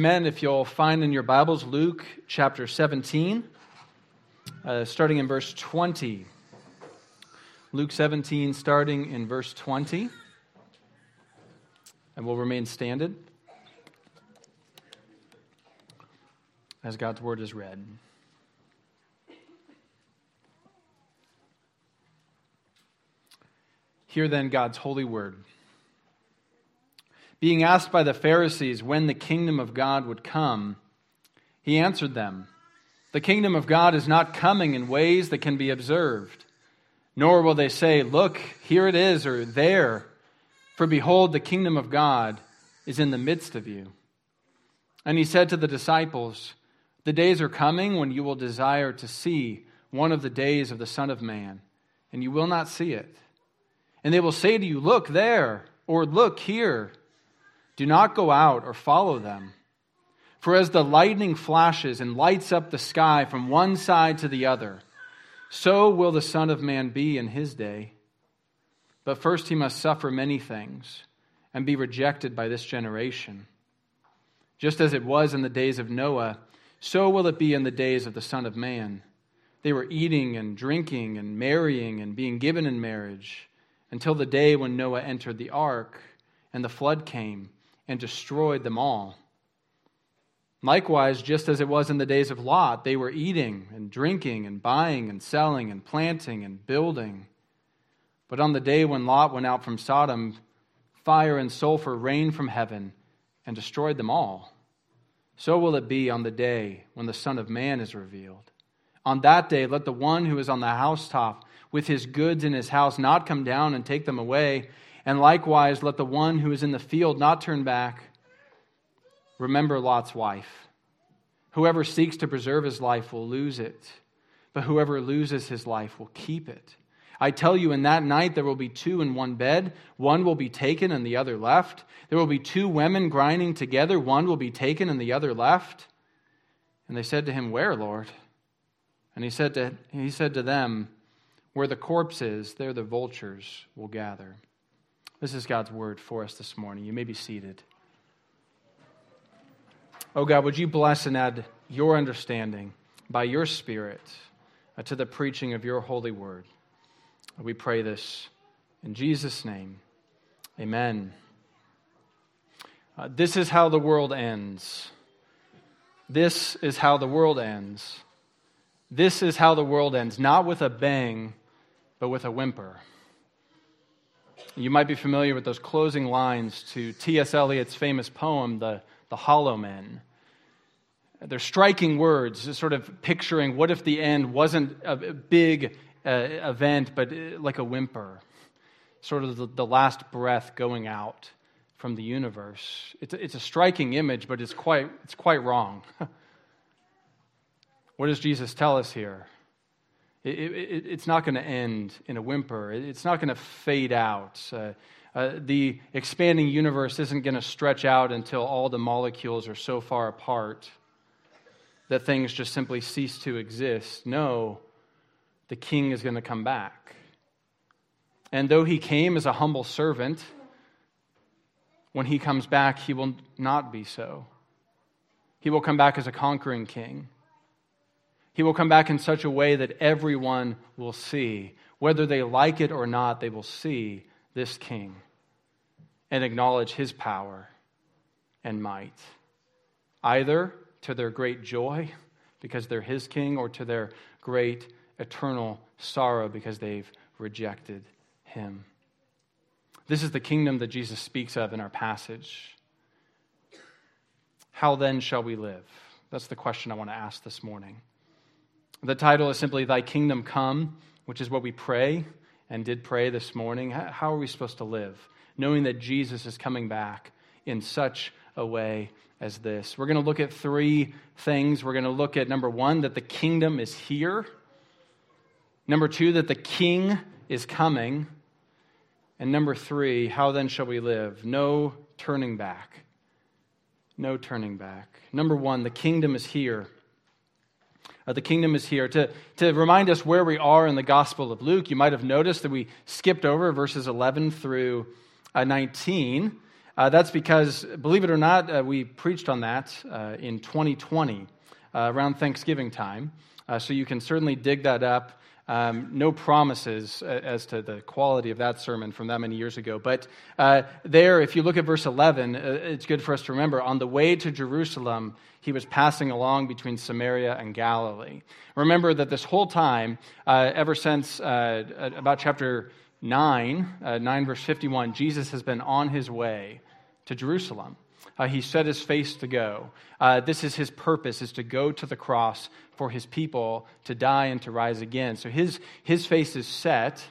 Amen. If you'll find in your Bibles Luke chapter 17, uh, starting in verse 20. Luke 17, starting in verse 20. And we'll remain standing as God's word is read. Hear then God's holy word. Being asked by the Pharisees when the kingdom of God would come, he answered them The kingdom of God is not coming in ways that can be observed, nor will they say, Look, here it is, or there. For behold, the kingdom of God is in the midst of you. And he said to the disciples, The days are coming when you will desire to see one of the days of the Son of Man, and you will not see it. And they will say to you, Look there, or Look here. Do not go out or follow them. For as the lightning flashes and lights up the sky from one side to the other, so will the Son of Man be in his day. But first he must suffer many things and be rejected by this generation. Just as it was in the days of Noah, so will it be in the days of the Son of Man. They were eating and drinking and marrying and being given in marriage until the day when Noah entered the ark and the flood came and destroyed them all. Likewise, just as it was in the days of Lot, they were eating and drinking and buying and selling and planting and building. But on the day when Lot went out from Sodom, fire and sulfur rained from heaven and destroyed them all. So will it be on the day when the Son of Man is revealed. On that day, let the one who is on the housetop with his goods in his house not come down and take them away and likewise, let the one who is in the field not turn back. Remember Lot's wife. Whoever seeks to preserve his life will lose it, but whoever loses his life will keep it. I tell you, in that night there will be two in one bed. One will be taken and the other left. There will be two women grinding together. One will be taken and the other left. And they said to him, Where, Lord? And he said to, he said to them, Where the corpse is, there the vultures will gather. This is God's word for us this morning. You may be seated. Oh God, would you bless and add your understanding by your Spirit uh, to the preaching of your holy word? We pray this in Jesus' name. Amen. Uh, this is how the world ends. This is how the world ends. This is how the world ends, not with a bang, but with a whimper. You might be familiar with those closing lines to T.S. Eliot's famous poem, The, the Hollow Men. They're striking words, sort of picturing what if the end wasn't a big uh, event, but uh, like a whimper, sort of the, the, last breath going out from the universe. It's it's a striking image, but it's quite, it's quite wrong. what does Jesus tell us here? It, it, it's not going to end in a whimper. It's not going to fade out. Uh, uh, the expanding universe isn't going to stretch out until all the molecules are so far apart that things just simply cease to exist. No, the king is going to come back. And though he came as a humble servant, when he comes back, he will not be so. He will come back as a conquering king. He will come back in such a way that everyone will see. Whether they like it or not, they will see this king and acknowledge his power and might, either to their great joy because they're his king, or to their great eternal sorrow because they've rejected him. This is the kingdom that Jesus speaks of in our passage. How then shall we live? That's the question I want to ask this morning. The title is simply Thy Kingdom Come, which is what we pray and did pray this morning. How are we supposed to live? Knowing that Jesus is coming back in such a way as this. We're going to look at three things. We're going to look at number one, that the kingdom is here. Number two, that the king is coming. And number three, how then shall we live? No turning back. No turning back. Number one, the kingdom is here. Uh, the kingdom is here. To, to remind us where we are in the Gospel of Luke, you might have noticed that we skipped over verses 11 through uh, 19. Uh, that's because, believe it or not, uh, we preached on that uh, in 2020 uh, around Thanksgiving time. So you can certainly dig that up. Um, no promises uh, as to the quality of that sermon from that many years ago. But there, if you look at verse 11, it's good for us to remember on the way to Jerusalem, he was passing along between Samaria and Galilee. Remember that this whole time, ever since about chapter 9, uh, 9 verse 51, Jesus has been on his way to Jerusalem. Uh, he set his face to go. Uh, this is his purpose, is to go to the cross for his people to die and to rise again. So his, his face is set,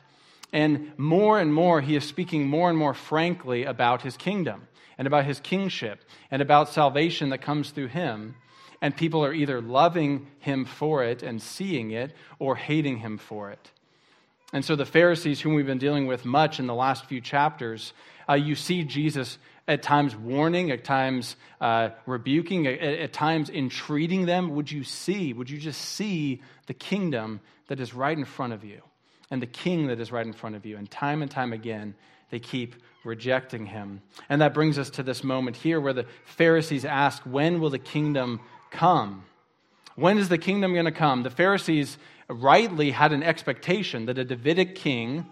and more and more he is speaking more and more frankly about his kingdom and about his kingship and about salvation that comes through him. And people are either loving him for it and seeing it or hating him for it. And so the Pharisees, whom we've been dealing with much in the last few chapters, uh, you see Jesus at times warning, at times uh, rebuking, at, at, times entreating them. Would you see, would you just see the kingdom that is right in front of you and the king that is right in front of you? And time and time again, they keep rejecting him. And that brings us to this moment here where the Pharisees ask, When will the kingdom come? When is the kingdom going to come? The Pharisees rightly had an expectation that a Davidic king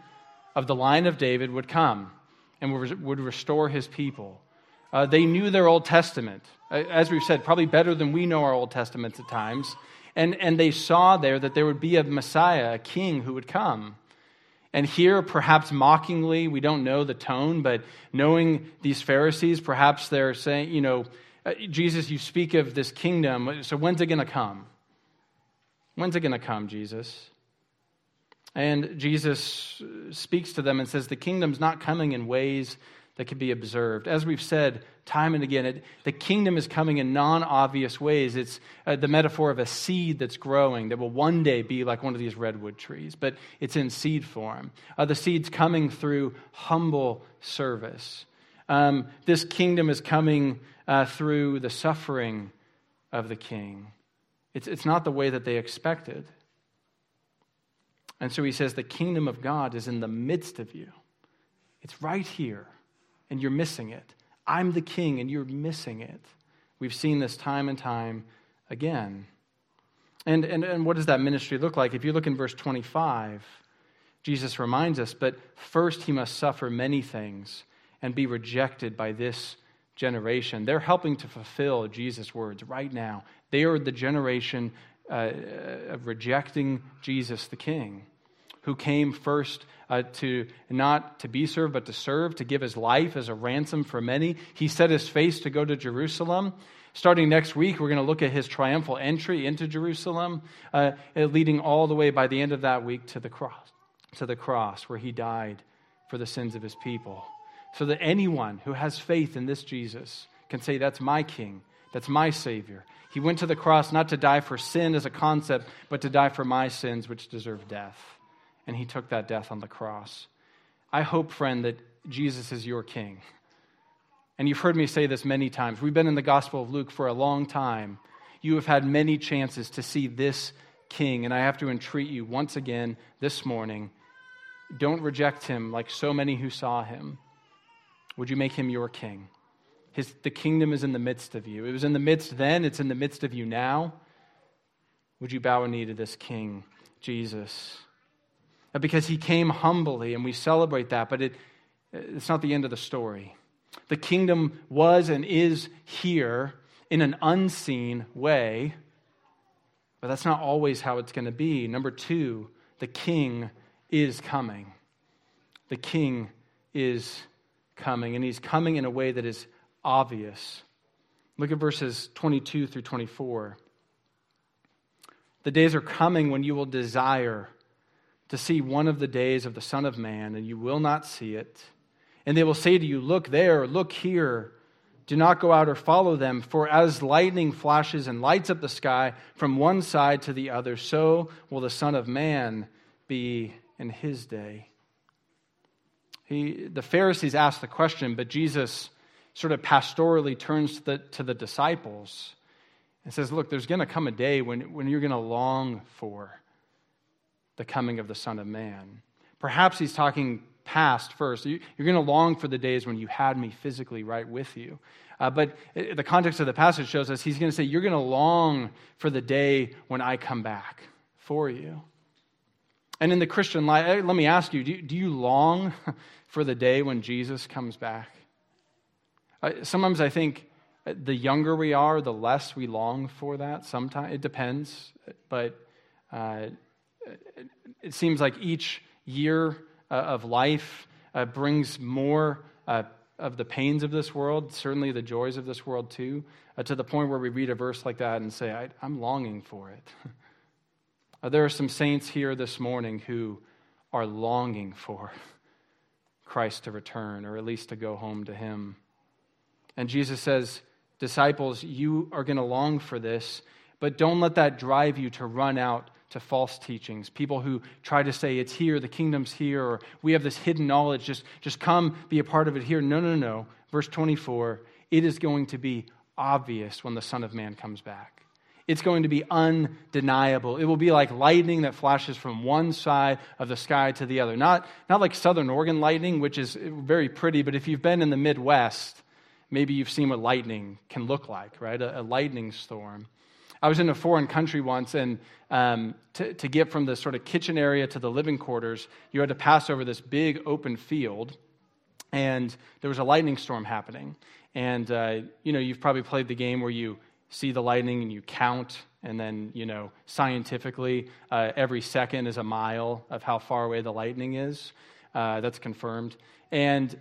of the line of David would come and would restore his people. Uh, they knew their Old Testament, as we've said, probably better than we know our Old Testaments at times. And, and they saw there that there would be a Messiah, a king who would come. And here, perhaps mockingly, we don't know the tone, but knowing these Pharisees, perhaps they're saying, you know, uh, Jesus, you speak of this kingdom, so when's it going to come? When's it going to come, Jesus? And Jesus speaks to them and says, The kingdom's not coming in ways that can be observed. As we've said time and again, it, the kingdom is coming in non obvious ways. It's uh, the metaphor of a seed that's growing that will one day be like one of these redwood trees, but it's in seed form. Uh, the seed's coming through humble service. Um, this kingdom is coming uh, through the suffering of the king. It's, it's not the way that they expected. And so he says, The kingdom of God is in the midst of you. It's right here, and you're missing it. I'm the king, and you're missing it. We've seen this time and time again. And, and, and what does that ministry look like? If you look in verse 25, Jesus reminds us, but first he must suffer many things and be rejected by this generation. They're helping to fulfill Jesus' words right now. They are the generation uh, of rejecting Jesus the King, who came first uh, to not to be served, but to serve, to give his life as a ransom for many. He set his face to go to Jerusalem. Starting next week, we're going to look at his triumphal entry into Jerusalem, uh, leading all the way by the end of that week to the cross, to the cross where he died for the sins of his people. So that anyone who has faith in this Jesus can say, That's my King, that's my Savior. He went to the cross not to die for sin as a concept, but to die for my sins, which deserve death. And he took that death on the cross. I hope, friend, that Jesus is your King. And you've heard me say this many times. We've been in the Gospel of Luke for a long time. You have had many chances to see this King. And I have to entreat you once again this morning don't reject him like so many who saw him. Would you make him your king? His, the kingdom is in the midst of you. It was in the midst then, it's in the midst of you now. Would you bow a knee to this King, Jesus? Because he came humbly, and we celebrate that, but it, it's not the end of the story. The kingdom was and is here in an unseen way, but that's not always how it's going to be. Number two, the king is coming. The king is coming, and he's coming in a way that is obvious. Look at verses 22 through 24. The days are coming when you will desire to see one of the days of the Son of Man, and you will not see it. And they will say to you, Look there, look here. Do not go out or follow them, for as lightning flashes and lights up the sky from one side to the other, so will the Son of Man be in his day. He, the Pharisees asked the question, but Jesus sort of pastorally turns to the, to the disciples and says, Look, there's going to come a day when, when you're going to long for the coming of the Son of Man. Perhaps he's talking past first. You're going to long for the days when you had me physically right with you. Uh, but the context of the passage shows us he's going to say, You're going to long for the day when I come back for you. And in the Christian life, eh, let me ask you do, you do you long for the day when Jesus comes back? Sometimes I think the younger we are, the less we long for that. Sometimes it depends, but uh, it seems like each year uh, of life uh, brings more uh, of the pains of this world, certainly the joys of this world too, uh, to the point where we read a verse like that and say, I, am longing for it. Uh, there are some saints here this morning who are longing for Christ to return, or at least to go home to Him. And Jesus says, Disciples, you are going to long for this, but don't let that drive you to run out to false teachings. People who try to say it's here, the kingdom's here, or we have this hidden knowledge, just, just come be a part of it here. No, no, no. Verse 24 it is going to be obvious when the Son of Man comes back. It's going to be undeniable. It will be like lightning that flashes from one side of the sky to the other. Not, not like Southern Oregon lightning, which is very pretty, but if you've been in the Midwest, maybe you've seen what lightning can look like, right? A, a lightning storm. I was in a foreign country once, and um, to, to get from the sort of kitchen area to the living quarters, you had to pass over this big open field, and there was a lightning storm happening. And, uh, you know, you've probably played the game where you see the lightning and you count, and then, you know, scientifically, uh, every second is a mile of how far away the lightning is. Uh, that's confirmed. And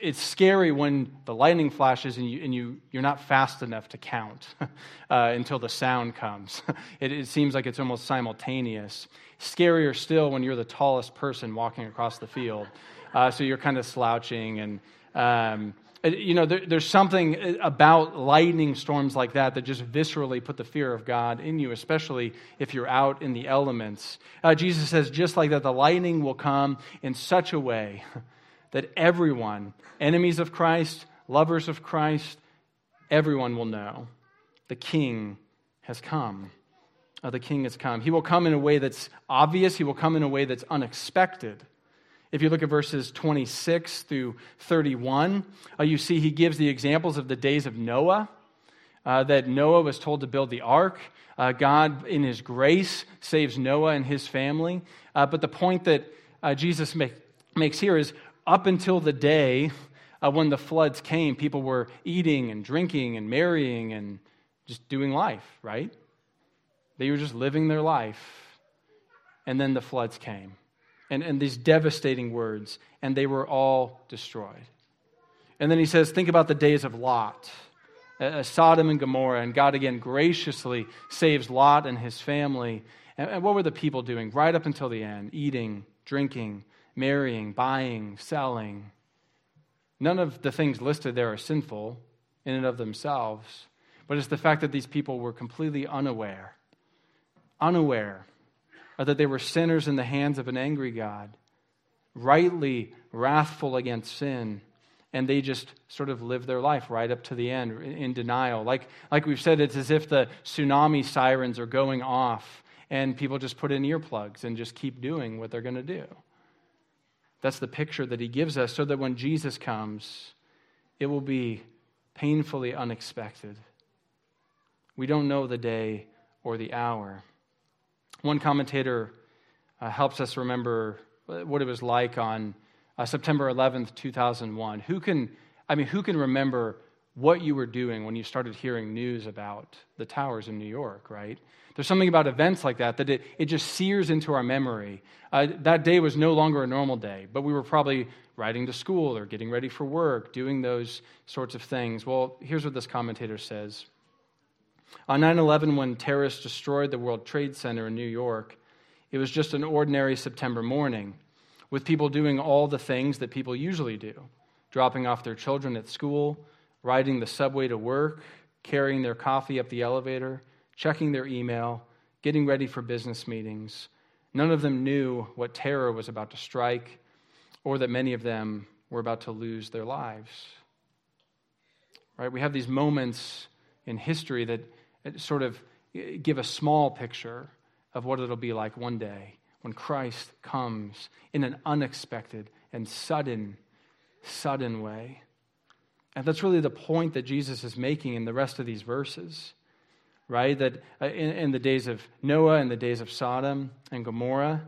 it's scary when the lightning flashes and, you, and you, you're not fast enough to count uh, until the sound comes. it, it, seems like it's almost simultaneous. Scarier still when you're the tallest person walking across the field. Uh, so you're kind of slouching. And, um, you know, there, there's something about lightning storms like that that just viscerally put the fear of God in you, especially if you're out in the elements. Uh, Jesus says, just like that, the lightning will come in such a way that everyone, enemies of Christ, lovers of Christ, everyone will know the King has come. Uh, the King has come. He will come in a way that's obvious, he will come in a way that's unexpected. If you look at verses 26 through 31, uh, you see he gives the examples of the days of Noah, uh, that Noah was told to build the ark. Uh, God, in his grace, saves Noah and his family. Uh, but the point that uh, Jesus make, makes here is up until the day uh, when the floods came, people were eating and drinking and marrying and just doing life, right? They were just living their life. And then the floods came. And, and these devastating words, and they were all destroyed. And then he says, Think about the days of Lot, uh, Sodom and Gomorrah, and God again graciously saves Lot and his family. And, and what were the people doing right up until the end? Eating, drinking, marrying, buying, selling. None of the things listed there are sinful in and of themselves, but it's the fact that these people were completely unaware, unaware that they were sinners in the hands of an angry God, rightly wrathful against sin, and they just sort of lived their life right up to the end in denial. Like, like we've said, it's as if the tsunami sirens are going off and people just put in earplugs and just keep doing what they're going to do. That's the picture that he gives us so that when Jesus comes, it will be painfully unexpected. We don't know the day or the hour. One commentator uh, helps us remember what it was like on uh, September 11th, 2001. Who can, I mean, who can remember what you were doing when you started hearing news about the towers in New York, right? There's something about events like that that it, it just sears into our memory. Uh, that day was no longer a normal day, but we were probably riding to school or getting ready for work, doing those sorts of things. Well, here's what this commentator says On 9 11, when terrorists destroyed the World Trade Center in New York, it was just an ordinary September morning with people doing all the things that people usually do dropping off their children at school, riding the subway to work, carrying their coffee up the elevator checking their email, getting ready for business meetings. None of them knew what terror was about to strike or that many of them were about to lose their lives. Right? We have these moments in history that uh, sort of uh, give a small picture of what it'll be like one day when Christ comes in an unexpected and sudden, sudden way. And that's really the point that Jesus is making in the rest of these verses, right? That uh, in, in the days of Noah and the days of Sodom and Gomorrah,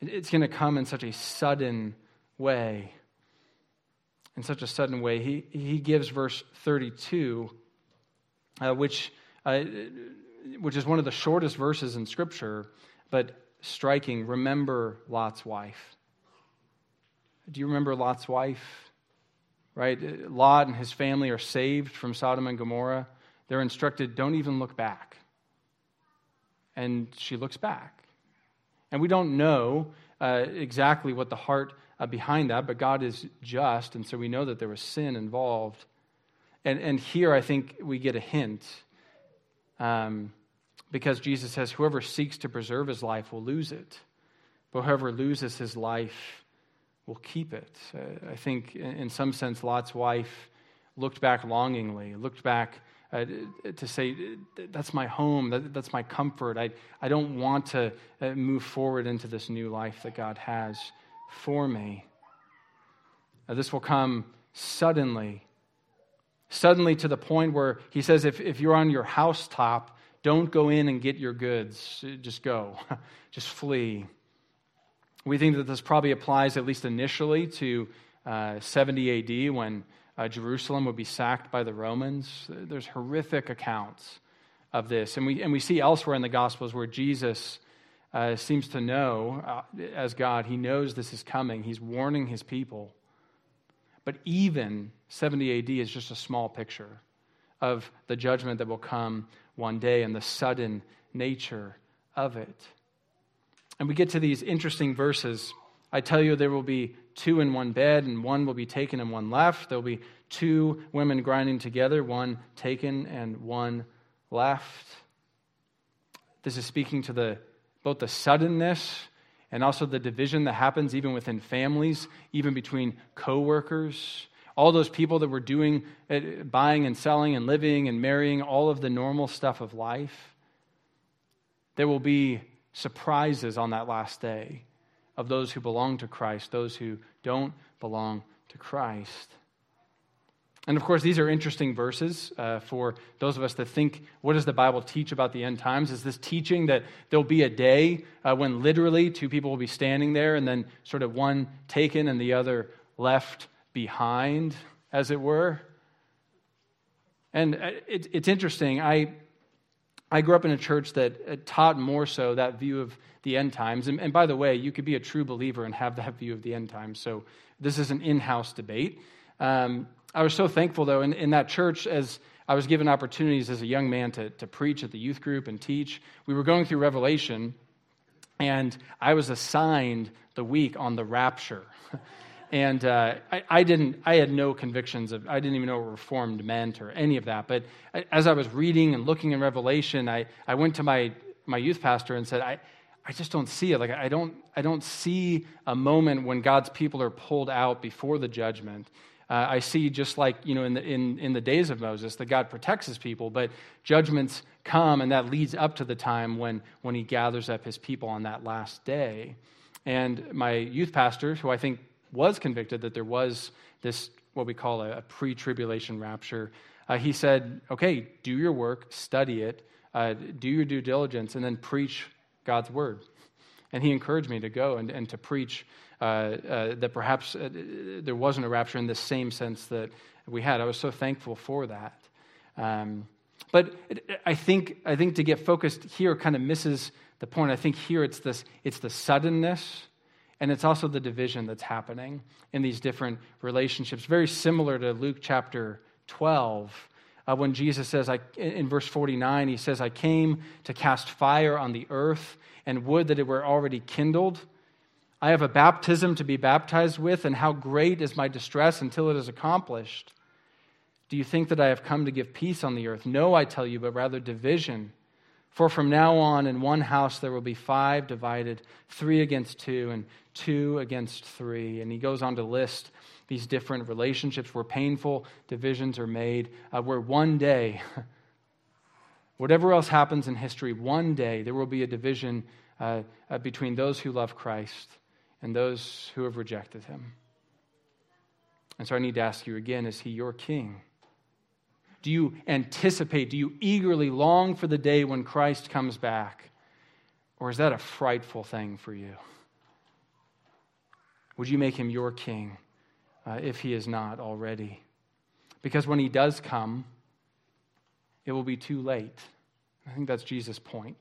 it's going to come in such a sudden way. In such a sudden way. He, he gives verse 32, uh, which, uh, which is one of the shortest verses in Scripture, but striking. Remember Lot's wife. Do you remember Lot's wife? Right? Lot and his family are saved from Sodom and Gomorrah. They're instructed, don't even look back. And she looks back. And we don't know uh, exactly what the heart uh, behind that, but God is just, and so we know that there was sin involved. And, and here I think we get a hint um, because Jesus says, Whoever seeks to preserve his life will lose it, but whoever loses his life will keep it. Uh, I think, in some sense, Lot's wife looked back longingly, looked back uh, to say, that's my home, that, that's my comfort. I, I don't want to uh, move forward into this new life that God has for me. This will come suddenly, suddenly to the point where he says, if, if you're on your housetop, don't go in and get your goods. Just go, just flee. We think that this probably applies, at least initially, to uh, 70 AD when uh, Jerusalem would be sacked by the Romans. There's horrific accounts of this. And we, and we see elsewhere in the Gospels where Jesus uh, seems to know, uh, as God, he knows this is coming. He's warning his people. But even 70 AD is just a small picture of the judgment that will come one day and the sudden nature of it. And we get to these interesting verses. I tell you, there will be two in one bed, and one will be taken and one left. There'll be two women grinding together, one taken and one left. This is speaking to the both the suddenness and also the division that happens even within families, even between coworkers. All those people that were doing eh, buying and selling and living and marrying, all of the normal stuff of life. There will be surprises on that last day of those who belong to Christ, those who don't belong to Christ. And of course, these are interesting verses uh, for those of us that think, what does the Bible teach about the end times? Is this teaching that there'll be a day uh, when literally two people will be standing there and then sort of one taken and the other left behind, as it were? And uh, it, it's interesting. I, I grew up in a church that uh, taught more so that view of the end times. And, and, by the way, you could be a true believer and have that view of the end times. So this is an in house debate. Um, I was so thankful, though, in, in that church as I was given opportunities as a young man to, to preach at the youth group and teach. We were going through Revelation, and I was assigned the week on the rapture. and uh, I, I, didn't i had no convictions of i didn't even know what reformed meant or any of that. But as i was reading and looking in revelation i, I went to my, my youth pastor and said I, I just don't see it. Like I don't, I don't see a moment when god's people are pulled out before the judgment. Uh, i see just like you know in the, in, in the days of moses that god protects his people but judgments come and that leads up to the time when when he gathers up his people on that last day. And my youth pastor who i think was convicted that there was this, what we call a, a pre tribulation rapture, uh, he said, okay, do your work, study it, uh, do your due diligence, and then preach God's word. And he encouraged me to go and, and to preach uh, uh that perhaps uh, there wasn't a rapture in the same sense that we had. I was so thankful for that. Um, but I think, I think to get focused here kind of misses the point. I think here it's, this, it's the suddenness and it's also the division that's happening in these different relationships. Very similar to Luke chapter 12, uh, when Jesus says, I, in verse 49, he says, I came to cast fire on the earth and would that it were already kindled. I have a baptism to be baptized with, and how great is my distress until it is accomplished. Do you think that I have come to give peace on the earth? No, I tell you, but rather division. For from now on, in one house there will be five divided, three against two, and two against three. And he goes on to list these different relationships where painful divisions are made, uh, where one day, whatever else happens in history, one day there will be a division uh, uh, between those who love Christ and those who have rejected him. And so I need to ask you again is he your king? Do you anticipate, do you eagerly long for the day when Christ comes back? Or is that a frightful thing for you? Would you make him your king uh, if he is not already? Because when he does come, it will be too late. I think that's Jesus' point.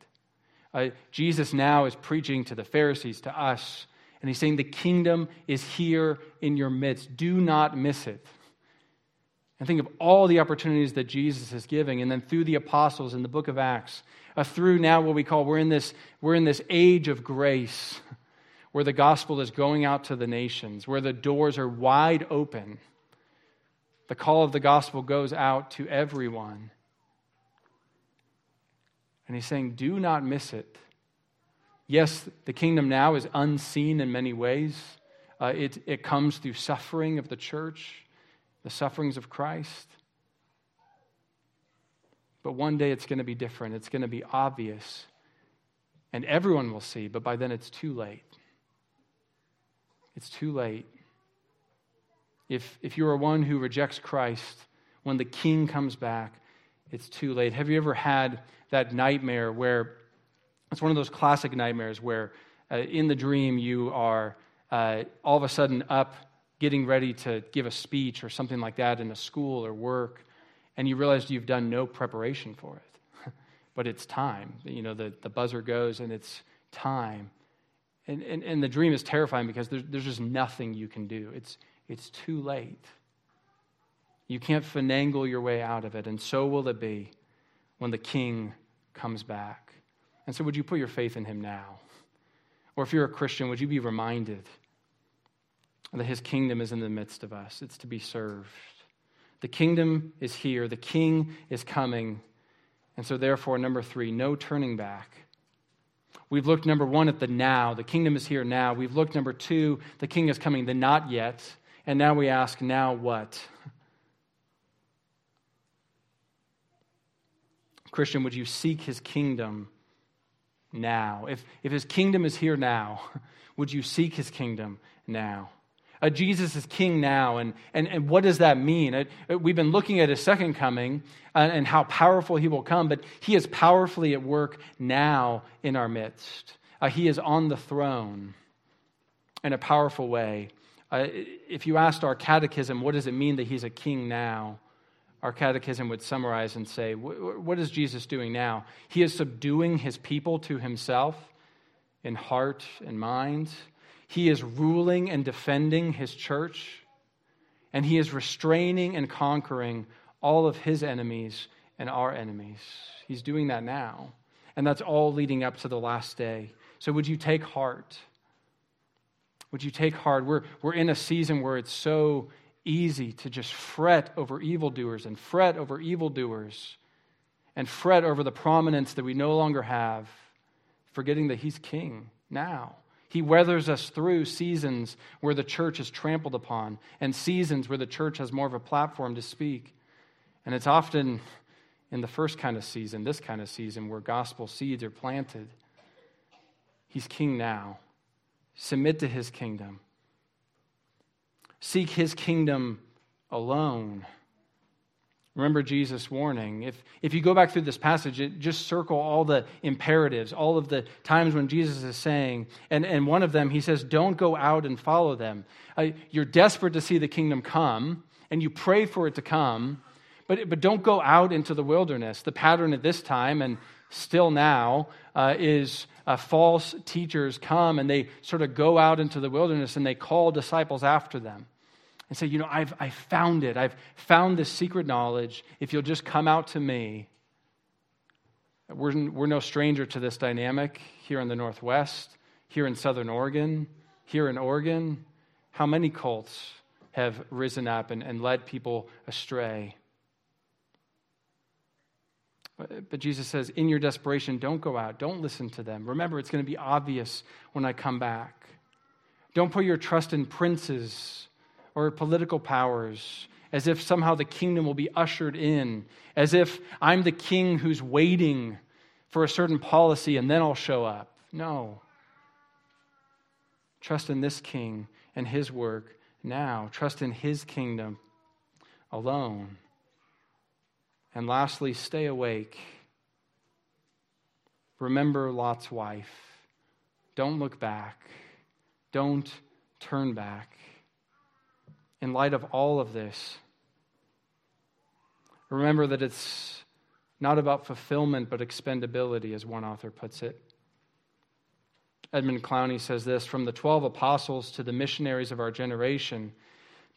Uh, Jesus now is preaching to the Pharisees, to us, and he's saying, The kingdom is here in your midst. Do not miss it. And think of all the opportunities that Jesus is giving, and then through the apostles in the book of Acts, uh, through now what we call we're in this we're in this age of grace, where the gospel is going out to the nations, where the doors are wide open. The call of the gospel goes out to everyone. And he's saying, do not miss it. Yes, the kingdom now is unseen in many ways. Uh, it, it comes through suffering of the church, the sufferings of Christ. But one day it's going to be different. It's going to be obvious. And everyone will see, but by then it's too late. It's too late. If, if you are one who rejects Christ, when the king comes back, it's too late. Have you ever had that nightmare where it's one of those classic nightmares where uh, in the dream you are uh, all of a sudden up getting ready to give a speech or something like that in a school or work, and you realize you've done no preparation for it. but it's time. You know, the, the buzzer goes and it's time. And, and, and the dream is terrifying because there's, there's just nothing you can do. It's, it's too late. You can't finagle your way out of it, and so will it be when the king comes back. And so, would you put your faith in him now? Or if you're a Christian, would you be reminded that his kingdom is in the midst of us? It's to be served. The kingdom is here, the king is coming. And so, therefore, number three, no turning back. We've looked, number one, at the now. The kingdom is here now. We've looked, number two, the king is coming, the not yet. And now we ask, now what? Christian, would you seek his kingdom now? If, if his kingdom is here now, would you seek his kingdom now? Uh, Jesus is king now, and, and, and what does that mean? Uh, uh we've been looking at his second coming uh, and how powerful he will come, but he is powerfully at work now in our midst. Uh, he is on the throne in a powerful way. Uh, if you asked our catechism, what does it mean that he's a king now? our catechism would summarize and say, What is Jesus doing now? He is subduing his people to himself in heart and mind. He is ruling and defending his church. And he is restraining and conquering all of his enemies and our enemies. He's doing that now. And that's all leading up to the last day. So, would you take heart? Would you take heart? We're, we're in a season where it's so easy to just fret over evildoers and fret over evildoers and fret over the prominence that we no longer have, forgetting that He's King now. He weathers us through seasons where the church is trampled upon and seasons where the church has more of a platform to speak. And it's often in the first kind of season, this kind of season, where gospel seeds are planted. He's king now. Submit to his kingdom seek his kingdom alone. Remember Jesus' warning. If, if you go back through this passage, it, just circle all the imperatives, all of the times when Jesus is saying, and, and one of them, he says, don't go out and follow them. Uh, you're desperate to see the kingdom come, and you pray for it to come, but, but don't go out into the wilderness. The pattern at this time, and still now, uh, is uh, false teachers come and they sort of go out into the wilderness and they call disciples after them and say, You know, I've, i found it. I've found this secret knowledge. If you'll just come out to me. We're, we're no stranger to this dynamic here in the Northwest, here in Southern Oregon, here in Oregon. How many cults have risen up and, and led people astray? But Jesus says, in your desperation, don't go out. Don't listen to them. Remember, it's going to be obvious when I come back. Don't put your trust in princes or political powers as if somehow the kingdom will be ushered in, as if I'm the king who's waiting for a certain policy and then I'll show up. No. Trust in this king and his work now. Trust in his kingdom alone. And lastly, stay awake. Remember Lot's wife. Don't look back. Don't turn back. In light of all of this, remember that it's not about fulfillment but expendability, as one author puts it. Edmund Clowney says this From the 12 apostles to the missionaries of our generation,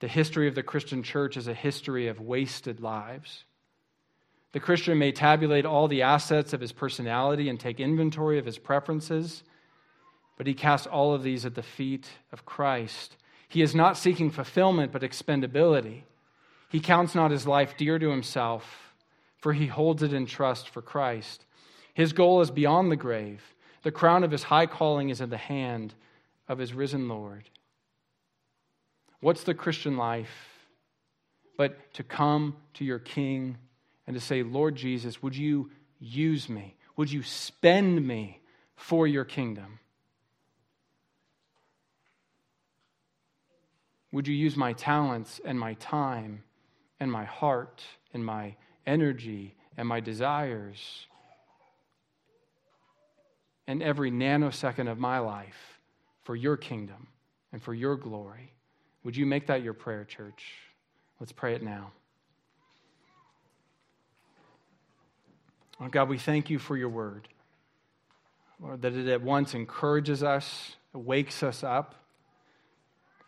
the history of the Christian church is a history of wasted lives. The Christian may tabulate all the assets of his personality and take inventory of his preferences, but he casts all of these at the feet of Christ. He is not seeking fulfillment, but expendability. He counts not his life dear to himself, for he holds it in trust for Christ. His goal is beyond the grave. The crown of his high calling is in the hand of his risen Lord. What's the Christian life? But to come to your King and to say, Lord Jesus, would you use me? Would you spend me for your kingdom? Would you use my talents and my time and my heart and my energy and my desires and every nanosecond of my life for your kingdom and for your glory? Would you make that your prayer, church? Let's pray it now. God, we thank you for your word. Lord, that it at once encourages us, wakes us up,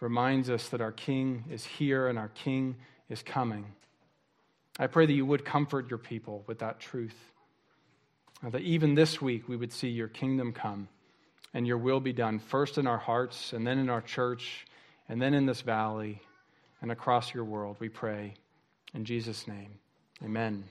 reminds us that our King is here and our King is coming. I pray that you would comfort your people with that truth. Uh, that even this week we would see your kingdom come and your will be done, first in our hearts, and then in our church, and then in this valley, and across your world, we pray. In Jesus' name, amen.